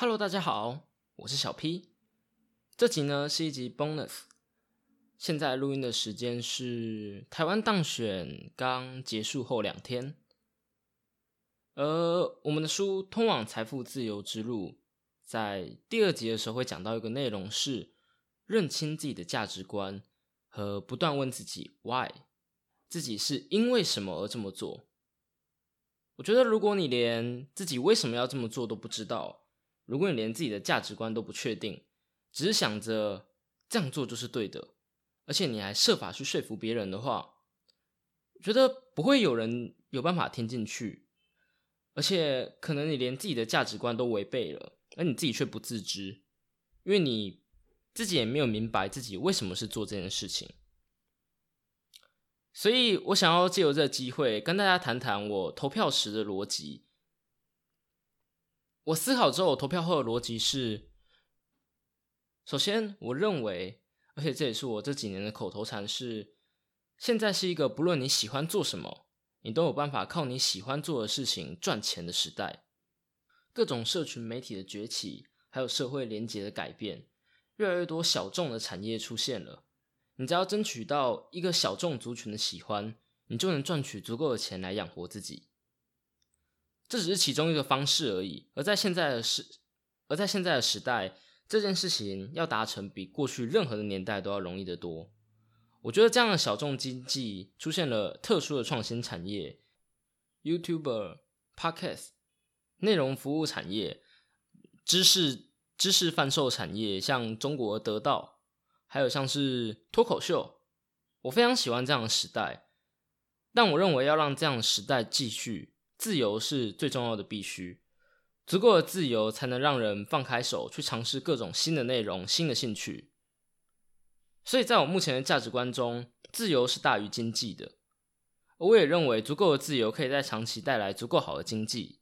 Hello，大家好，我是小 P。这集呢是一集 bonus。现在录音的时间是台湾当选刚结束后两天。而我们的书《通往财富自由之路》在第二集的时候会讲到一个内容是认清自己的价值观和不断问自己 why，自己是因为什么而这么做。我觉得如果你连自己为什么要这么做都不知道，如果你连自己的价值观都不确定，只是想着这样做就是对的。而且你还设法去说服别人的话，觉得不会有人有办法听进去，而且可能你连自己的价值观都违背了，而你自己却不自知，因为你自己也没有明白自己为什么是做这件事情。所以我想要借由这个机会跟大家谈谈我投票时的逻辑。我思考之后，我投票后的逻辑是：首先，我认为。而且这也是我这几年的口头禅，是现在是一个不论你喜欢做什么，你都有办法靠你喜欢做的事情赚钱的时代。各种社群媒体的崛起，还有社会连结的改变，越来越多小众的产业出现了。你只要争取到一个小众族群的喜欢，你就能赚取足够的钱来养活自己。这只是其中一个方式而已。而在现在的时，而在现在的时代。这件事情要达成，比过去任何的年代都要容易得多。我觉得这样的小众经济出现了特殊的创新产业，YouTuber、Podcast、内容服务产业、知识知识贩售产业，像中国得到，还有像是脱口秀，我非常喜欢这样的时代。但我认为要让这样的时代继续，自由是最重要的必须。足够的自由，才能让人放开手去尝试各种新的内容、新的兴趣。所以，在我目前的价值观中，自由是大于经济的。我也认为，足够的自由可以在长期带来足够好的经济。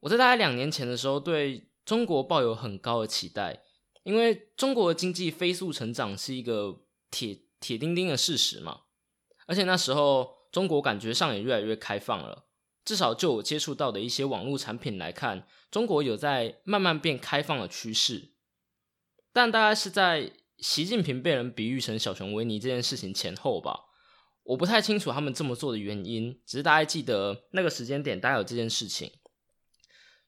我在大概两年前的时候，对中国抱有很高的期待，因为中国的经济飞速成长是一个铁铁钉钉的事实嘛。而且那时候，中国感觉上也越来越开放了。至少就我接触到的一些网络产品来看，中国有在慢慢变开放的趋势，但大概是在习近平被人比喻成小熊维尼这件事情前后吧，我不太清楚他们这么做的原因，只是大家记得那个时间点，大概有这件事情，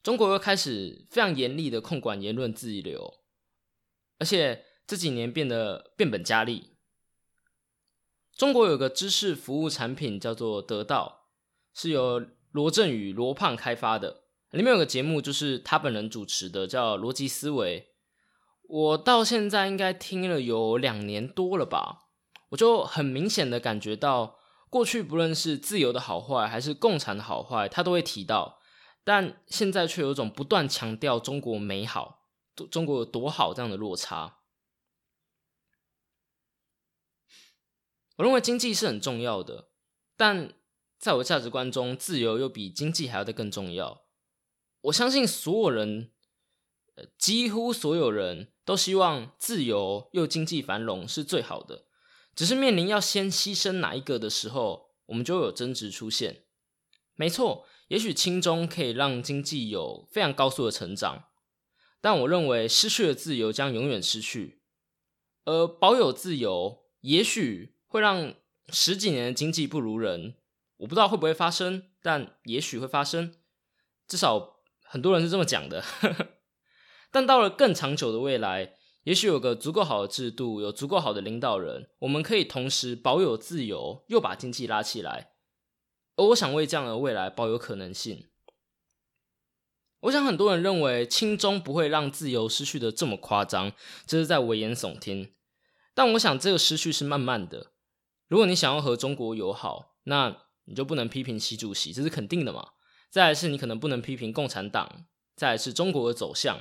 中国又开始非常严厉的控管言论自由，而且这几年变得变本加厉。中国有个知识服务产品叫做得到，是由罗振宇、罗胖开发的，里面有个节目，就是他本人主持的，叫《逻辑思维》。我到现在应该听了有两年多了吧，我就很明显的感觉到，过去不论是自由的好坏，还是共产的好坏，他都会提到，但现在却有种不断强调中国美好、中国有多好这样的落差。我认为经济是很重要的，但。在我价值观中，自由又比经济还要的更重要。我相信所有人，呃，几乎所有人都希望自由又经济繁荣是最好的。只是面临要先牺牲哪一个的时候，我们就会有争执出现。没错，也许轻中可以让经济有非常高速的成长，但我认为失去了自由将永远失去，而保有自由也许会让十几年的经济不如人。我不知道会不会发生，但也许会发生。至少很多人是这么讲的。但到了更长久的未来，也许有个足够好的制度，有足够好的领导人，我们可以同时保有自由，又把经济拉起来。而我想为这样的未来保有可能性。我想很多人认为轻中不会让自由失去的这么夸张，这是在危言耸听。但我想这个失去是慢慢的。如果你想要和中国友好，那你就不能批评习主席，这是肯定的嘛？再来是你可能不能批评共产党，再来是中国的走向。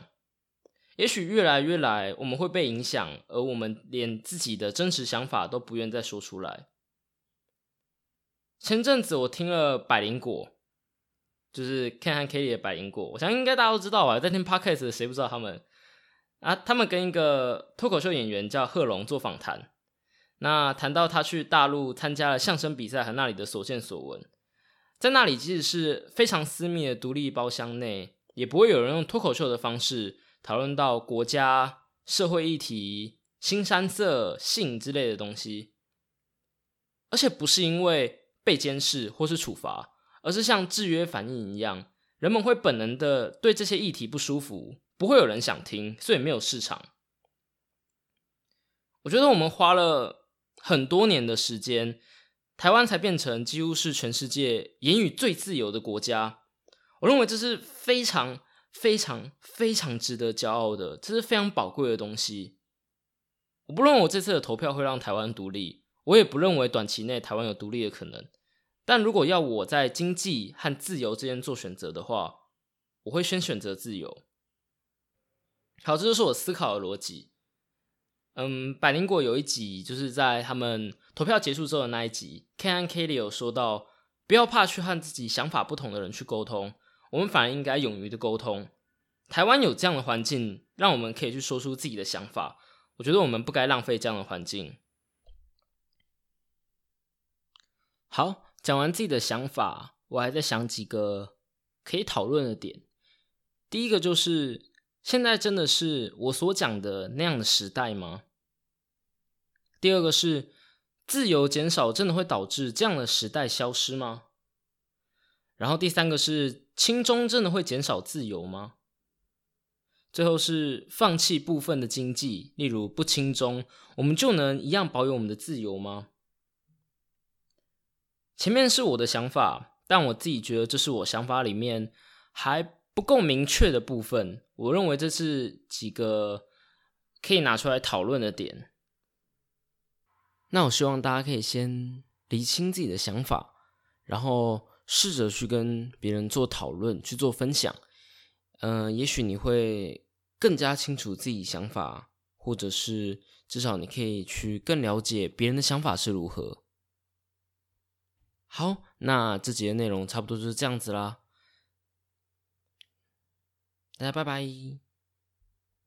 也许越来越来，我们会被影响，而我们连自己的真实想法都不愿再说出来。前阵子我听了百灵果，就是 Ken 和 Kelly 的百灵果，我想应该大家都知道吧？在听 Podcast 谁不知道他们？啊，他们跟一个脱口秀演员叫贺龙做访谈。那谈到他去大陆参加了相声比赛和那里的所见所闻，在那里即使是非常私密的独立包厢内，也不会有人用脱口秀的方式讨论到国家、社会议题、新山色、性之类的东西。而且不是因为被监视或是处罚，而是像制约反应一样，人们会本能的对这些议题不舒服，不会有人想听，所以没有市场。我觉得我们花了很多年的时间，台湾才变成几乎是全世界言语最自由的国家。我认为这是非常非常非常值得骄傲的，这是非常宝贵的东西。我不认为我这次的投票会让台湾独立，我也不认为短期内台湾有独立的可能。但如果要我在经济和自由之间做选择的话，我会先选择自由。好，这就是我思考的逻辑。嗯，百灵果有一集就是在他们投票结束之后的那一集，Ken 和 Kelly 有说到，不要怕去和自己想法不同的人去沟通。我们反而应该勇于的沟通。台湾有这样的环境，让我们可以去说出自己的想法。我觉得我们不该浪费这样的环境。好，讲完自己的想法，我还在想几个可以讨论的点。第一个就是，现在真的是我所讲的那样的时代吗？第二个是，自由减少真的会导致这样的时代消失吗？然后第三个是轻中真的会减少自由吗？最后是放弃部分的经济，例如不轻中，我们就能一样保有我们的自由吗？前面是我的想法，但我自己觉得这是我想法里面还不够明确的部分。我认为这是几个可以拿出来讨论的点。那我希望大家可以先理清自己的想法，然后。试着去跟别人做讨论，去做分享，嗯，也许你会更加清楚自己想法，或者是至少你可以去更了解别人的想法是如何。好，那这节内容差不多就是这样子啦，大家拜拜。